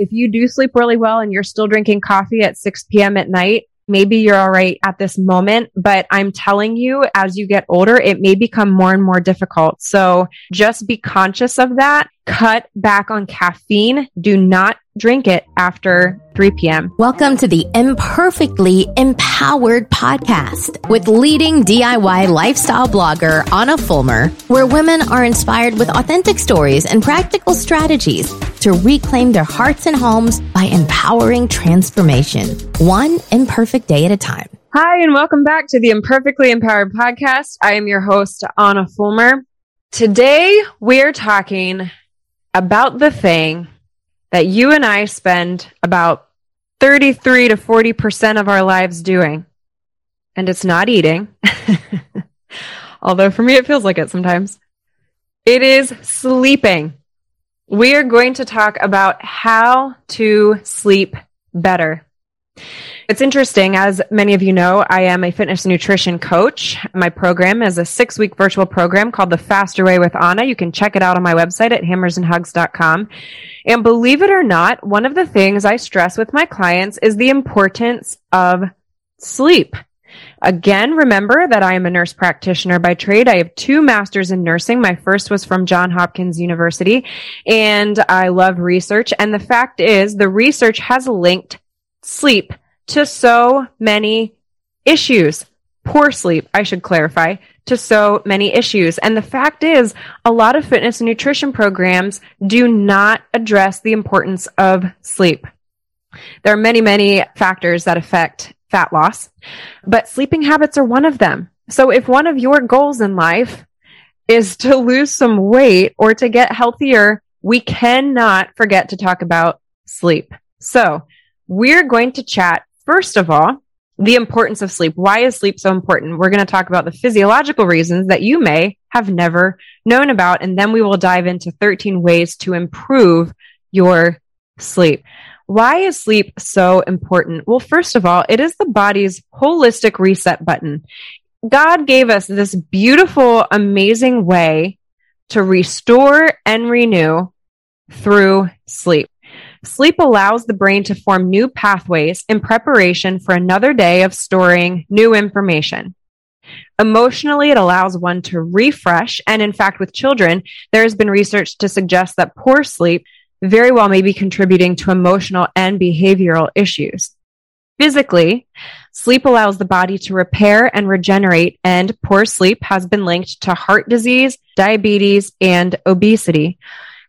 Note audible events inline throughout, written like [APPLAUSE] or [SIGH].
If you do sleep really well and you're still drinking coffee at 6 p.m. at night, maybe you're all right at this moment, but I'm telling you, as you get older, it may become more and more difficult. So just be conscious of that. Cut back on caffeine. Do not drink it after 3 p.m. Welcome to the Imperfectly Empowered podcast with leading DIY lifestyle blogger Ahna Fulmer, where women are inspired with authentic stories and practical strategies to reclaim their hearts and homes by empowering transformation, one imperfect day at a time. Hi, and welcome back to the Imperfectly Empowered podcast. I am your host, Ahna Fulmer. Today, we're talking about the thing that you and I spend about 33 to 40% of our lives doing. And it's not eating. [LAUGHS] Although for me, it feels like it sometimes. It is sleeping. We are going to talk about how to sleep better. It's interesting. As many of you know, I am a fitness nutrition coach. My program is a six week virtual program called The Faster Way with Ahna. You can check it out on my website at hammersandhugs.com. And believe it or not, one of the things I stress with my clients is the importance of sleep. Again, remember that I am a nurse practitioner by trade. I have two masters in nursing. My first was from John Hopkins University and I love research. And the fact is the research has linked sleep to so many issues. Poor sleep, I should clarify, to so many issues. And the fact is, a lot of fitness and nutrition programs do not address the importance of sleep. There are many, many factors that affect fat loss, but sleeping habits are one of them. So if one of your goals in life is to [LAUGHS] lose some weight or to get healthier, we cannot forget to talk about sleep. So we're going to chat First of all, the importance of sleep. Why is sleep so important? We're going to talk about the physiological reasons that you may have never known about. And then we will dive into 13 ways to improve your sleep. Why is sleep so important? Well, first of all, it is the body's holistic reset button. God gave us this beautiful, amazing way to restore and renew through sleep. Sleep allows the brain to form new pathways in preparation for another day of storing new information. Emotionally, it allows one to refresh. And in fact, with children, there has been research to suggest that poor sleep very well may be contributing to emotional and behavioral issues. Physically, sleep allows the body to repair and regenerate, and poor sleep has been linked to heart disease, diabetes, and obesity.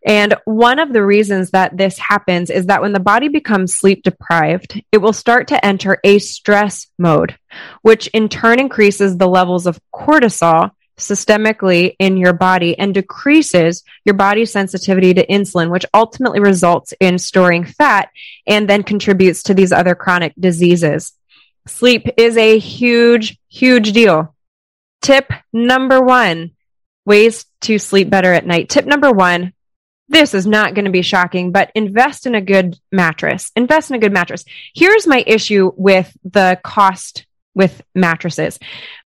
And one of the reasons that this happens is that when the body becomes sleep deprived, it will start to enter a stress mode, which in turn increases the levels of cortisol systemically in your body and decreases your body's sensitivity to insulin, which ultimately results in storing fat and then contributes to these other chronic diseases. Sleep is a huge, huge deal. Tip number one, ways to sleep better at night. Tip number one, this is not going to be shocking, but invest in a good mattress. Invest in a good mattress. Here's my issue with the cost with mattresses.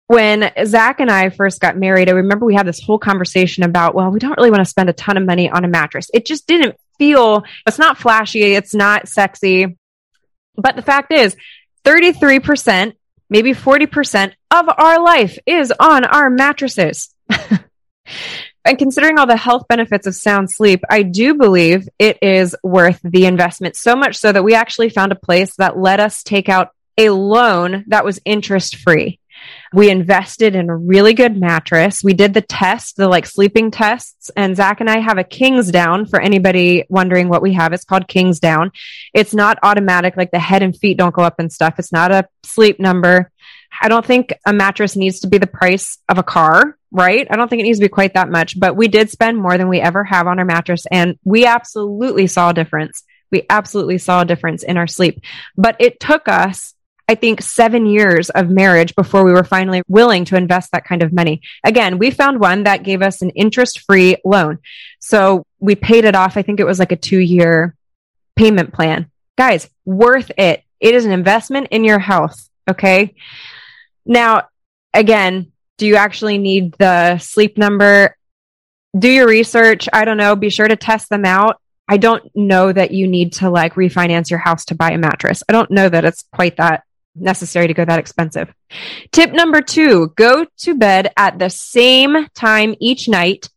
When Zach and I first got married, I remember we had this whole conversation about, well, we don't really want to spend a ton of money on a mattress. It just didn't feel, it's not flashy, it's not sexy. But the fact is, 33%, maybe 40% of our life is on our mattresses. [LAUGHS] and considering all the health benefits of sound sleep, I do believe it is worth the investment so much so that we actually found a place that let us take out a loan that was interest free. We invested in a really good mattress. We did the test, the like sleeping tests, and Zach and I have a Kingsdown for anybody wondering what we have. It's called Kingsdown. It's not automatic, like the head and feet don't go up and stuff. It's not a sleep number. I don't think a mattress needs to be the price of a car right? I don't think it needs to be quite that much, but we did spend more than we ever have on our mattress and we absolutely saw a difference. We absolutely saw a difference in our sleep, but it took us I think seven years of marriage before we were finally willing to invest that kind of money. Again, we found one that gave us an interest free loan. So we paid it off. I think it was like a two year payment plan. Guys, worth it. It is an investment in your health. Okay. Now, again, do you actually need the sleep number? Do your research. I don't know. Be sure to test them out. I don't know that you need to like refinance your house to buy a mattress. I don't know that it's quite that necessary to go that expensive. Tip number two, go to bed at the same time each night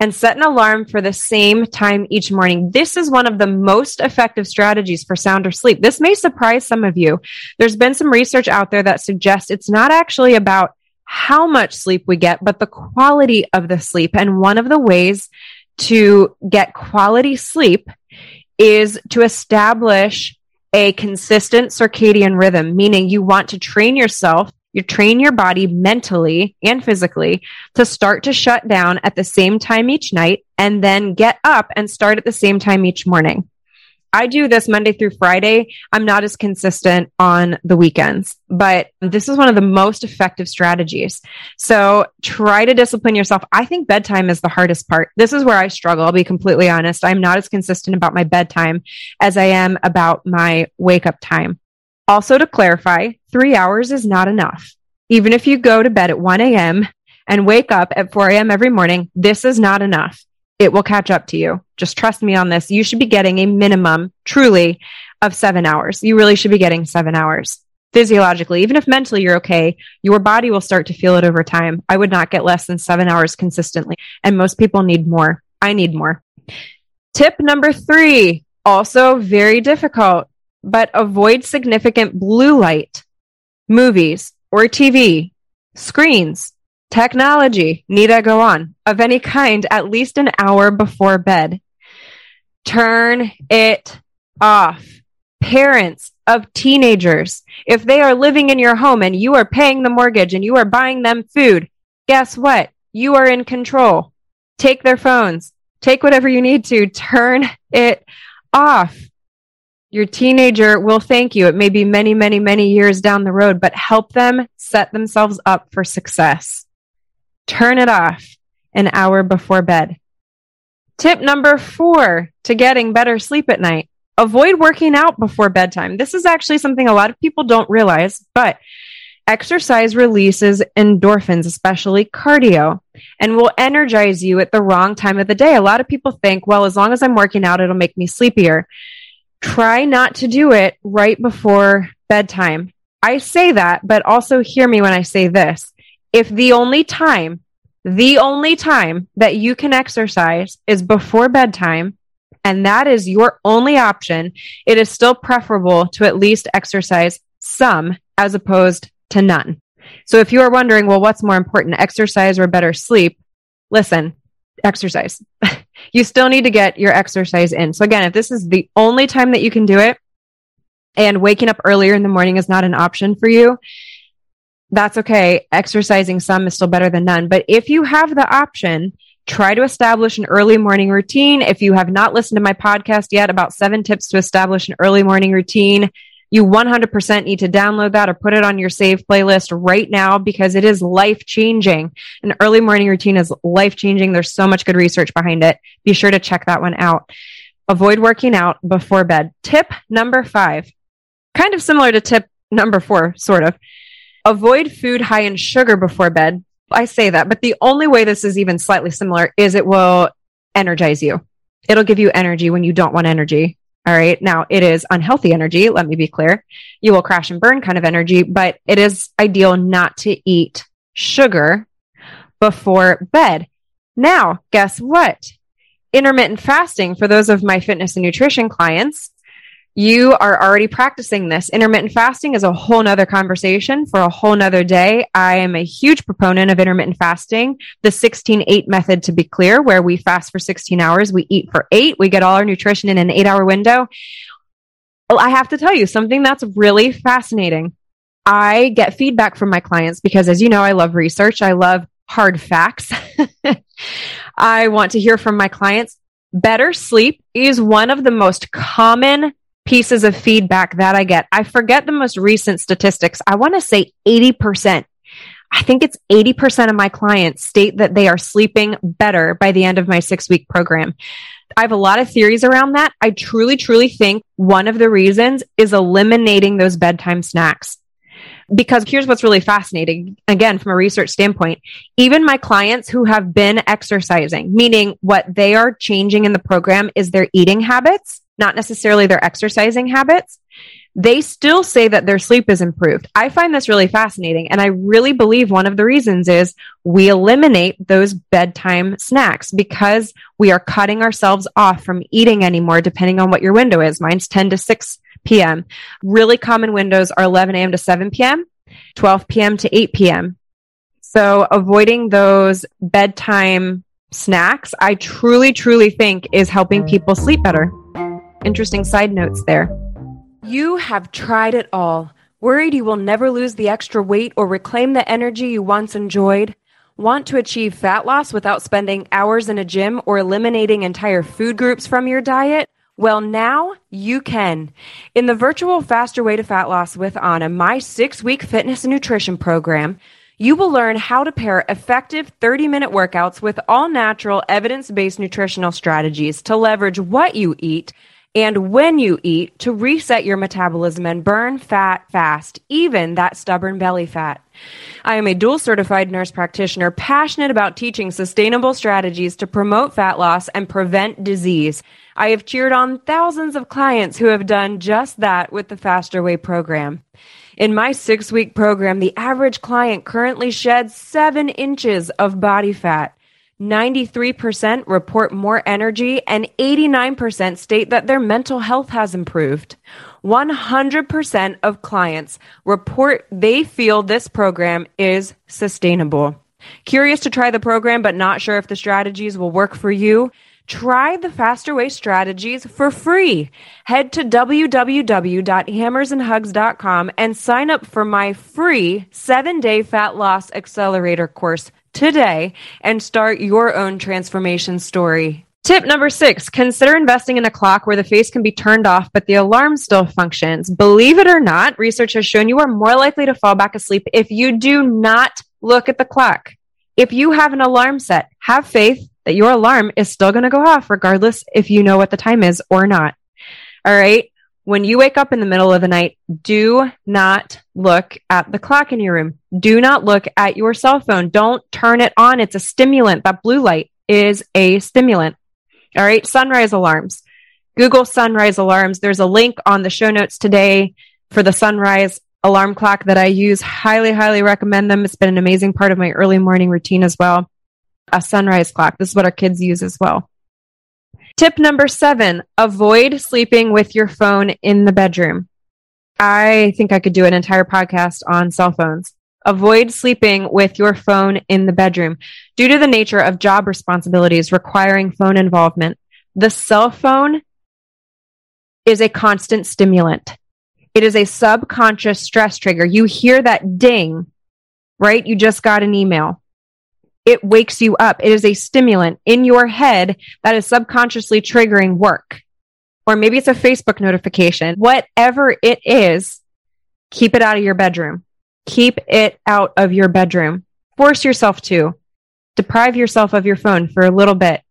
and set an alarm for the same time each morning. This is one of the most effective strategies for sounder sleep. This may surprise some of you. There's been some research out there that suggests it's not actually about how much sleep we get, but the quality of the sleep. And one of the ways to get quality sleep is to establish a consistent circadian rhythm, meaning you want to train yourself, you train your body mentally and physically to start to shut down at the same time each night and then get up and start at the same time each morning. I do this Monday through Friday. I'm not as consistent on the weekends, but this is one of the most effective strategies. So try to discipline yourself. I think bedtime is the hardest part. This is where I struggle. I'll be completely honest. I'm not as consistent about my bedtime as I am about my wake up time. Also to clarify, three hours is not enough. Even if you go to bed at 1 a.m. and wake up at 4 a.m. every morning, this is not enough it will catch up to you. Just trust me on this. You should be getting a minimum, truly, of seven hours. You really should be getting seven hours physiologically. Even if mentally you're okay, your body will start to feel it over time. I would not get less than seven hours consistently. And most people need more. I need more. Tip number three, also very difficult, but avoid significant blue light, movies or TV, screens, Technology, need I go on, of any kind at least an hour before bed. Turn it off. Parents of teenagers, if they are living in your home and you are paying the mortgage and you are buying them food, guess what? You are in control. Take their phones. Take whatever you need to. Turn it off. Your teenager will thank you. It may be many, many, many years down the road, but help them set themselves up for success. Turn it off an hour before bed. Tip number four to getting better sleep at night. Avoid working out before bedtime. This is actually something a lot of people don't realize, but exercise releases endorphins, especially cardio, and will energize you at the wrong time of the day. A lot of people think, well, as long as I'm working out, it'll make me sleepier. Try not to do it right before bedtime. I say that, but also hear me when I say this if the only time, the only time that you can exercise is before bedtime, and that is your only option, it is still preferable to at least exercise some as opposed to none. So if you are wondering, well, what's more important, exercise or better sleep? Listen, exercise. [LAUGHS] you still need to get your exercise in. So again, if this is the only time that you can do it and waking up earlier in the morning is not an option for you, that's okay. Exercising some is still better than none. But if you have the option, try to establish an early morning routine. If you have not listened to my podcast yet about seven tips to establish an early morning routine, you 100% need to download that or put it on your save playlist right now because it is life changing. An early morning routine is life changing. There's so much good research behind it. Be sure to check that one out. Avoid working out before bed. Tip number five, kind of similar to tip number four, sort of avoid food high in sugar before bed. I say that, but the only way this is even slightly similar is it will energize you. It'll give you energy when you don't want energy. All right. Now it is unhealthy energy. Let me be clear. You will crash and burn kind of energy, but it is ideal not to eat sugar before bed. Now, guess what? Intermittent fasting for those of my fitness and nutrition clients you are already practicing this. Intermittent fasting is a whole nother conversation for a whole nother day. I am a huge proponent of intermittent fasting, the 16 8 method to be clear, where we fast for 16 hours, we eat for eight, we get all our nutrition in an eight hour window. Well, I have to tell you something that's really fascinating. I get feedback from my clients because, as you know, I love research. I love hard facts. [LAUGHS] I want to hear from my clients. Better sleep is one of the most common pieces of feedback that I get. I forget the most recent statistics. I want to say 80%. I think it's 80% of my clients state that they are sleeping better by the end of my six week program. I have a lot of theories around that. I truly, truly think one of the reasons is eliminating those bedtime snacks. Because here's what's really fascinating. Again, from a research standpoint, even my clients who have been exercising, meaning what they are changing in the program is their eating habits, not necessarily their exercising habits they still say that their sleep is improved. I find this really fascinating. And I really believe one of the reasons is we eliminate those bedtime snacks because we are cutting ourselves off from eating anymore, depending on what your window is. Mine's 10 to 6 p.m. Really common windows are 11 a.m. to 7 p.m., 12 p.m. to 8 p.m. So avoiding those bedtime snacks, I truly, truly think is helping people sleep better. Interesting side notes there. You have tried it all. Worried you will never lose the extra weight or reclaim the energy you once enjoyed? Want to achieve fat loss without spending hours in a gym or eliminating entire food groups from your diet? Well, now you can. In the virtual Faster Way to Fat Loss with Ahna, my six week fitness and nutrition program, you will learn how to pair effective 30 minute workouts with all natural, evidence based nutritional strategies to leverage what you eat and when you eat to reset your metabolism and burn fat fast, even that stubborn belly fat. I am a dual certified nurse practitioner passionate about teaching sustainable strategies to promote fat loss and prevent disease. I have cheered on thousands of clients who have done just that with the Faster Way program. In my six week program, the average client currently sheds seven inches of body fat. 93% report more energy and 89% state that their mental health has improved. 100% of clients report they feel this program is sustainable. Curious to try the program but not sure if the strategies will work for you? Try the Faster Way strategies for free. Head to www.hammersandhugs.com and sign up for my free seven day fat loss accelerator course today and start your own transformation story. Tip number six, consider investing in a clock where the face can be turned off, but the alarm still functions. Believe it or not, research has shown you are more likely to fall back asleep if you do not look at the clock. If you have an alarm set, have faith that your alarm is still going to go off regardless if you know what the time is or not. All right. When you wake up in the middle of the night, do not look at the clock in your room. Do not look at your cell phone. Don't turn it on. It's a stimulant. That blue light is a stimulant. All right. Sunrise alarms. Google sunrise alarms. There's a link on the show notes today for the sunrise alarm clock that I use. Highly, highly recommend them. It's been an amazing part of my early morning routine as well. A sunrise clock. This is what our kids use as well. Tip number seven, avoid sleeping with your phone in the bedroom. I think I could do an entire podcast on cell phones. Avoid sleeping with your phone in the bedroom due to the nature of job responsibilities requiring phone involvement. The cell phone is a constant stimulant. It is a subconscious stress trigger. You hear that ding, right? You just got an email it wakes you up. It is a stimulant in your head that is subconsciously triggering work. Or maybe it's a Facebook notification. Whatever it is, keep it out of your bedroom. Keep it out of your bedroom. Force yourself to. Deprive yourself of your phone for a little bit.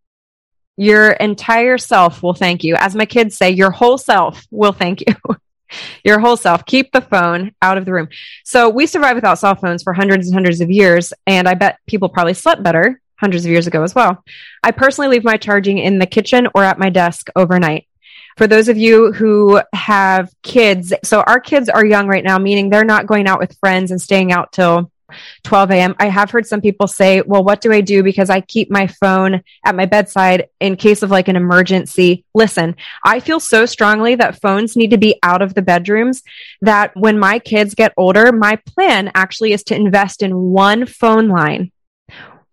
Your entire self will thank you. As my kids say, your whole self will thank you. [LAUGHS] your whole self. Keep the phone out of the room. So we survived without cell phones for hundreds and hundreds of years. And I bet people probably slept better hundreds of years ago as well. I personally leave my charging in the kitchen or at my desk overnight. For those of you who have kids, so our kids are young right now, meaning they're not going out with friends and staying out till 12 a.m. I have heard some people say, well, what do I do? Because I keep my phone at my bedside in case of like an emergency. Listen, I feel so strongly that phones need to be out of the bedrooms that when my kids get older, my plan actually is to invest in one phone line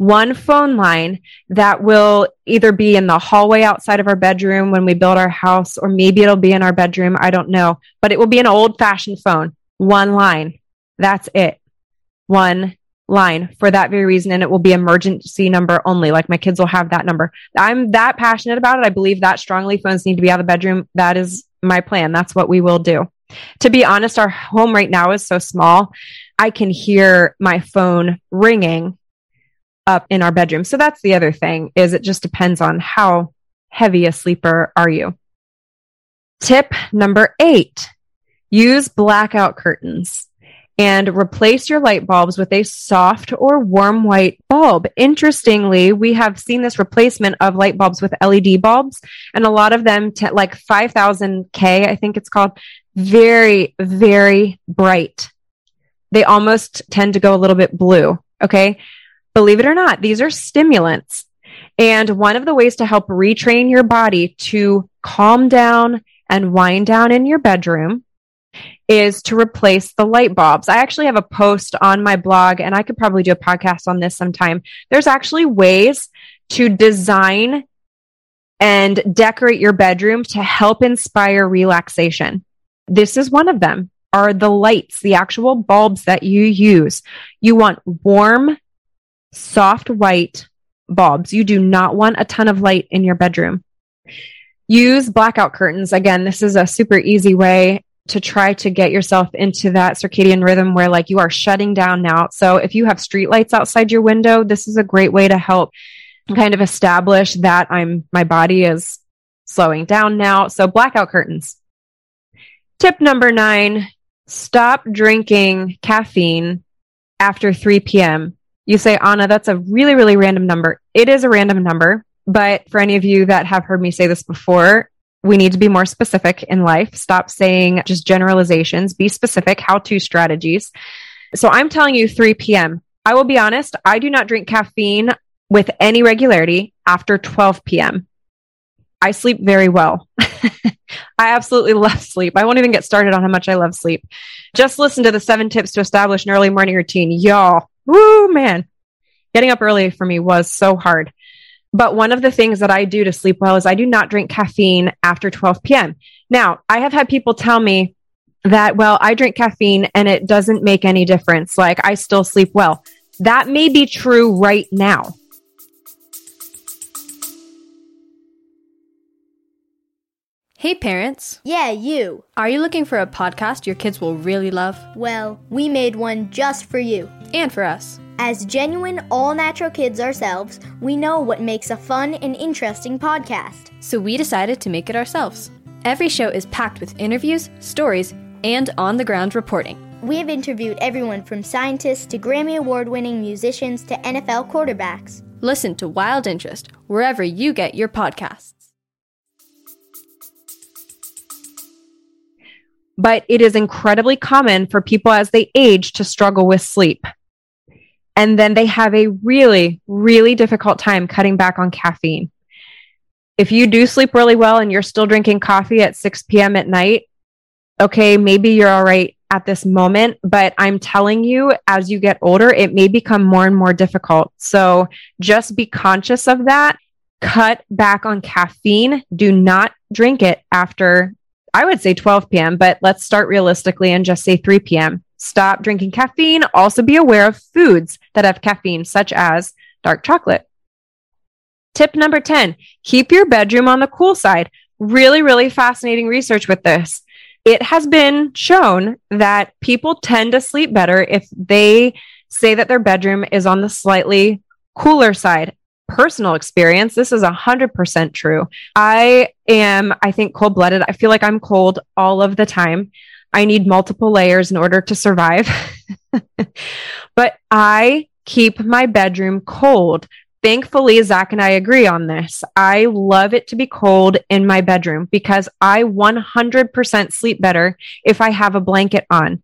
one phone line that will either be in the hallway outside of our bedroom when we build our house, or maybe it'll be in our bedroom. I don't know, but it will be an old fashioned phone. One line. That's it one line for that very reason and it will be emergency number only. Like my kids will have that number. I'm that passionate about it. I believe that strongly. Phones need to be out of the bedroom. That is my plan. That's what we will do. To be honest our home right now is so small i can hear my phone ringing up in our bedroom. So that's the other thing is it just depends on how heavy a sleeper are you. Tip number eight use blackout curtains and replace your light bulbs with a soft or warm white bulb. Interestingly, we have seen this replacement of light bulbs with LED bulbs and a lot of them t- like 5000K, I think it's called, very, very bright. They almost tend to go a little bit blue. Okay. Believe it or not, these are stimulants. And one of the ways to help retrain your body to calm down and wind down in your bedroom is to replace the light bulbs. I actually have a post on my blog and I could probably do a podcast on this sometime. There's actually ways to design and decorate your bedroom to help inspire relaxation. This is one of them are the lights, the actual bulbs that you use. You want warm, soft white bulbs. You do not want a ton of light in your bedroom. Use blackout curtains. Again, this is a super easy way to try to get yourself into that circadian rhythm where like you are shutting down now. So if you have street lights outside your window, this is a great way to help kind of establish that I'm my body is slowing down now. So blackout curtains. Tip number nine, stop drinking caffeine after 3 p.m. You say, Ahna, that's a really, really random number. It is a random number. But for any of you that have heard me say this before, we need to be more specific in life. Stop saying just generalizations. Be specific. How to strategies. So I'm telling you 3 p.m. I will be honest. I do not drink caffeine with any regularity after 12 p.m. I sleep very well. [LAUGHS] I absolutely love sleep. I won't even get started on how much I love sleep. Just listen to the seven tips to establish an early morning routine. Y'all, woo, man. Getting up early for me was so hard. But one of the things that I do to sleep well is I do not drink caffeine after 12 p.m. Now, I have had people tell me that, well, I drink caffeine and it doesn't make any difference. Like I still sleep well. That may be true right now. Hey parents, Yeah, you. are you looking for a podcast your kids will really love? Well, we made one just for you. And for us. As genuine, all natural kids ourselves, we know what makes a fun and interesting podcast. So we decided to make it ourselves. Every show is packed with interviews, stories, and on the ground reporting. We have interviewed everyone from scientists to Grammy Award winning musicians to NFL quarterbacks. Listen to Wild Interest wherever you get your podcasts. but it is incredibly common for people as they age to struggle with sleep. And then they have a really, really difficult time cutting back on caffeine. If you do sleep really well and you're still drinking coffee at 6 p.m. at night, okay, maybe you're all right at this moment, but I'm telling you, as you get older, it may become more and more difficult. So just be conscious of that. Cut back on caffeine. Do not drink it after I would say 12 p.m., but let's start realistically and just say 3 p.m. Stop drinking caffeine. Also be aware of foods that have caffeine, such as dark chocolate. Tip number 10 keep your bedroom on the cool side. Really, really fascinating research with this. It has been shown that people tend to sleep better if they say that their bedroom is on the slightly cooler side personal experience, this is 100% true. I am, I think, cold blooded. I feel like I'm cold all of the time. I need multiple layers in order to survive. [LAUGHS] but I keep my bedroom cold. Thankfully, Zach and I agree on this. I love it to be cold in my bedroom because I 100% sleep better if I have a blanket on.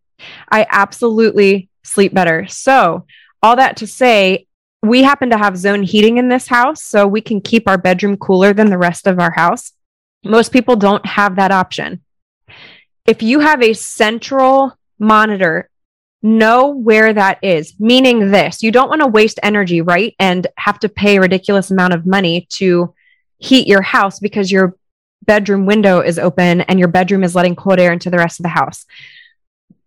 I absolutely sleep better. So, all that to say, we happen to have zone heating in this house, so we can keep our bedroom cooler than the rest of our house. Most people don't have that option. If you have a central monitor, know where that is, meaning this you don't want to waste energy, right? And have to pay a ridiculous amount of money to heat your house because your bedroom window is open and your bedroom is letting cold air into the rest of the house.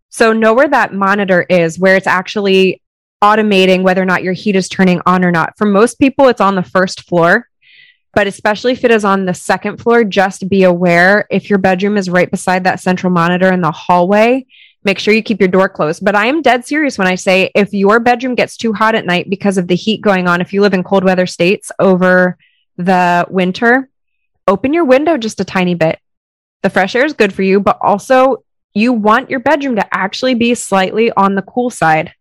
So know where that monitor is, where it's actually automating whether or not your heat is turning on or not. For most people, it's on the first floor, but especially if it is on the second floor, just be aware if your bedroom is right beside that central monitor in the hallway, make sure you keep your door closed. But I am dead serious when I say if your bedroom gets too hot at night because of the heat going on, if you live in cold weather states over the winter, open your window just a tiny bit. The fresh air is good for you, but also you want your bedroom to actually be slightly on the cool side.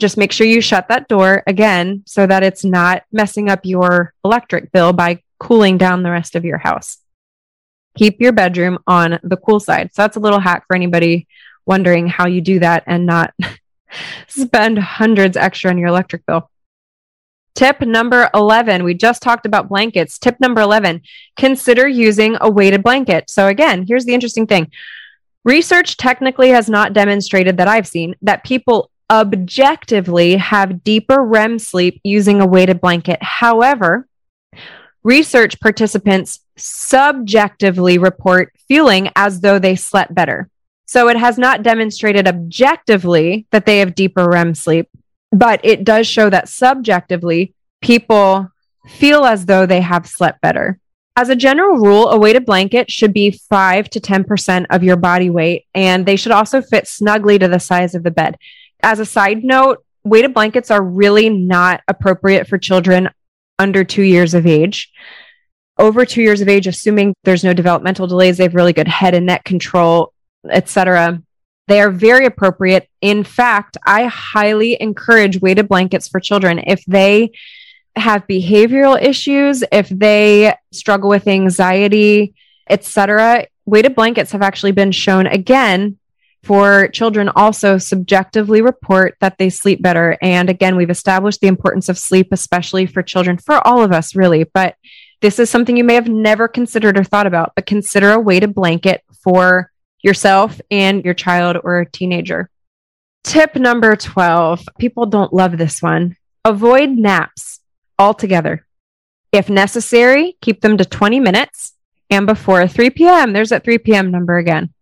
Just make sure you shut that door again so that it's not messing up your electric bill by cooling down the rest of your house. Keep your bedroom on the cool side. So that's a little hack for anybody wondering how you do that and not [LAUGHS] spend hundreds extra on your electric bill. Tip number 11, we just talked about blankets. Tip number 11, consider using a weighted blanket. So, again, here's the interesting thing research technically has not demonstrated that I've seen that people objectively have deeper REM sleep using a weighted blanket. However, research participants subjectively report feeling as though they slept better. So it has not demonstrated objectively that they have deeper REM sleep, but it does show that subjectively people feel as though they have slept better. As a general rule, a weighted blanket should be 5 to 10% of your body weight, and they should also fit snugly to the size of the bed. As a side note, weighted blankets are really not appropriate for children under two years of age. Over two years of age, assuming there's no developmental delays, they have really good head and neck control, etc. They are very appropriate. In fact, I highly encourage weighted blankets for children if they have behavioral issues, if they struggle with anxiety, etc. Weighted blankets have actually been shown again for children also subjectively report that they sleep better. And again, we've established the importance of sleep, especially for children, for all of us, really. But this is something you may have never considered or thought about, but consider a weighted blanket for yourself and your child or teenager. Tip number 12 people don't love this one avoid naps altogether. If necessary, keep them to 20 minutes and before 3 p.m. There's that 3 p.m. number again.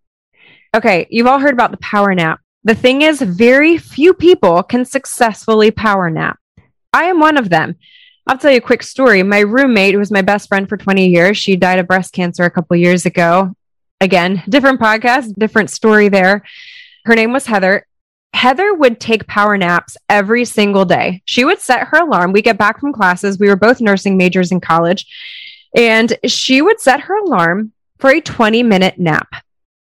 Okay, you've all heard about the power nap. The thing is, very few people can successfully power nap. I am one of them. I'll tell you a quick story. My roommate, who was my best friend for 20 years, she died of breast cancer a couple years ago. Again, different podcast, different story there. Her name was Heather. Heather would take power naps every single day. She would set her alarm. We get back from classes. We were both nursing majors in college. And she would set her alarm for a 20 minute nap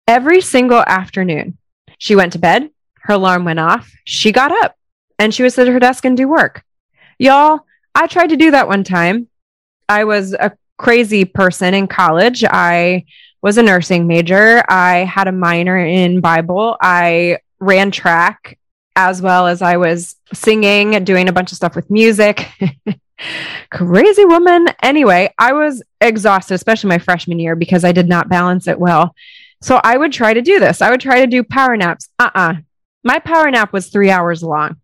every single afternoon. She went to bed, her alarm went off, she got up, and she would sit at her desk and do work. Y'all, I tried to do that one time. I was a crazy person in college. I was a nursing major. I had a minor in Bible. I ran track as well as I was singing, doing a bunch of stuff with music. [LAUGHS] Crazy woman. Anyway, I was exhausted, especially my freshman year, because I did not balance it well. So I would try to do this. I would try to do power naps. Uh uh-uh. uh My power nap was three hours long.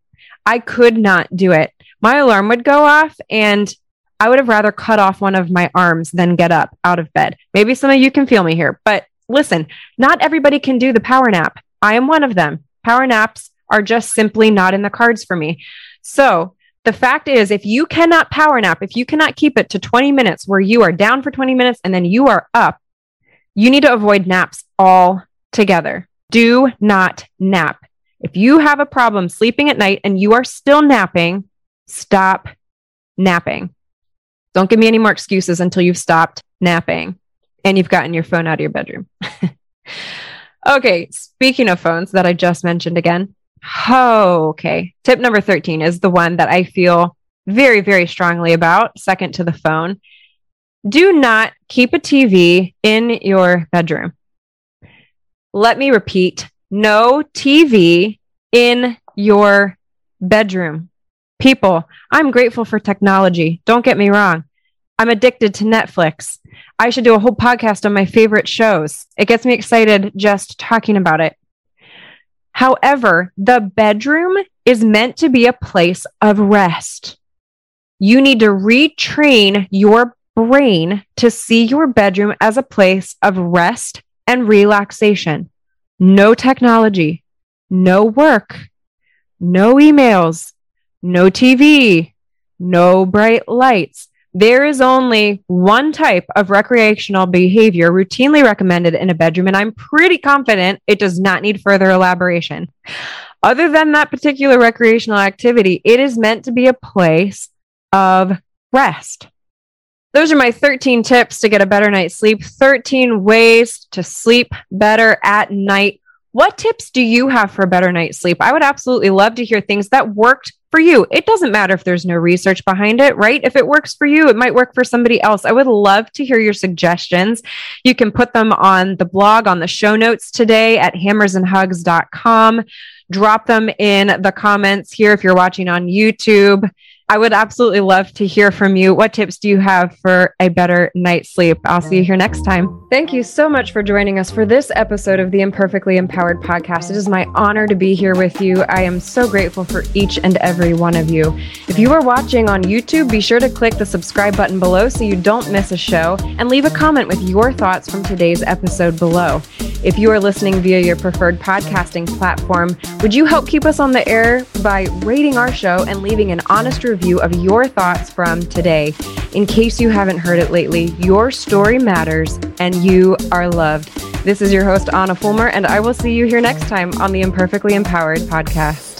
I could not do it. My alarm would go off and I would have rather cut off one of my arms than get up out of bed. Maybe some of you can feel me here, but listen, not everybody can do the power nap. I am one of them. Power naps are just simply not in the cards for me. So the fact is, if you cannot power nap, if you cannot keep it to 20 minutes where you are down for 20 minutes and then you are up, you need to avoid naps all together. Do not nap. If you have a problem sleeping at night and you are still napping, stop napping. Don't give me any more excuses until you've stopped napping and you've gotten your phone out of your bedroom. [LAUGHS] okay, speaking of phones that I just mentioned again. Okay. Tip number 13 is the one that I feel very, very strongly about, second to the phone. Do not keep a TV in your bedroom. Let me repeat no TV in your bedroom. People, I'm grateful for technology. Don't get me wrong. I'm addicted to Netflix. I should do a whole podcast on my favorite shows. It gets me excited just talking about it. However, the bedroom is meant to be a place of rest. You need to retrain your brain to see your bedroom as a place of rest and relaxation. No technology, no work, no emails, no TV, no bright lights. There is only one type of recreational behavior routinely recommended in a bedroom, and I'm pretty confident it does not need further elaboration. Other than that particular recreational activity, it is meant to be a place of rest. Those are my 13 tips to get a better night's sleep, 13 ways to sleep better at night What tips do you have for a better night's sleep? I would absolutely love to hear things that worked for you. It doesn't matter if there's no research behind it, right? If it works for you, it might work for somebody else. I would love to hear your suggestions. You can put them on the blog, on the show notes today at hammersandhugs.com. Drop them in the comments here if you're watching on YouTube. I would absolutely love to hear from you. What tips do you have for a better night's sleep? I'll see you here next time. Thank you so much for joining us for this episode of the Imperfectly Empowered podcast. It is my honor to be here with you. I am so grateful for each and every one of you. If you are watching on YouTube, be sure to click the subscribe button below so you don't miss a show and leave a comment with your thoughts from today's episode below. If you are listening via your preferred podcasting platform, would you help keep us on the air by rating our show and leaving an honest review? of your thoughts from today. In case you haven't heard it lately, your story matters and you are loved. This is your host, Ahna Fulmer, and I will see you here next time on the Imperfectly Empowered podcast.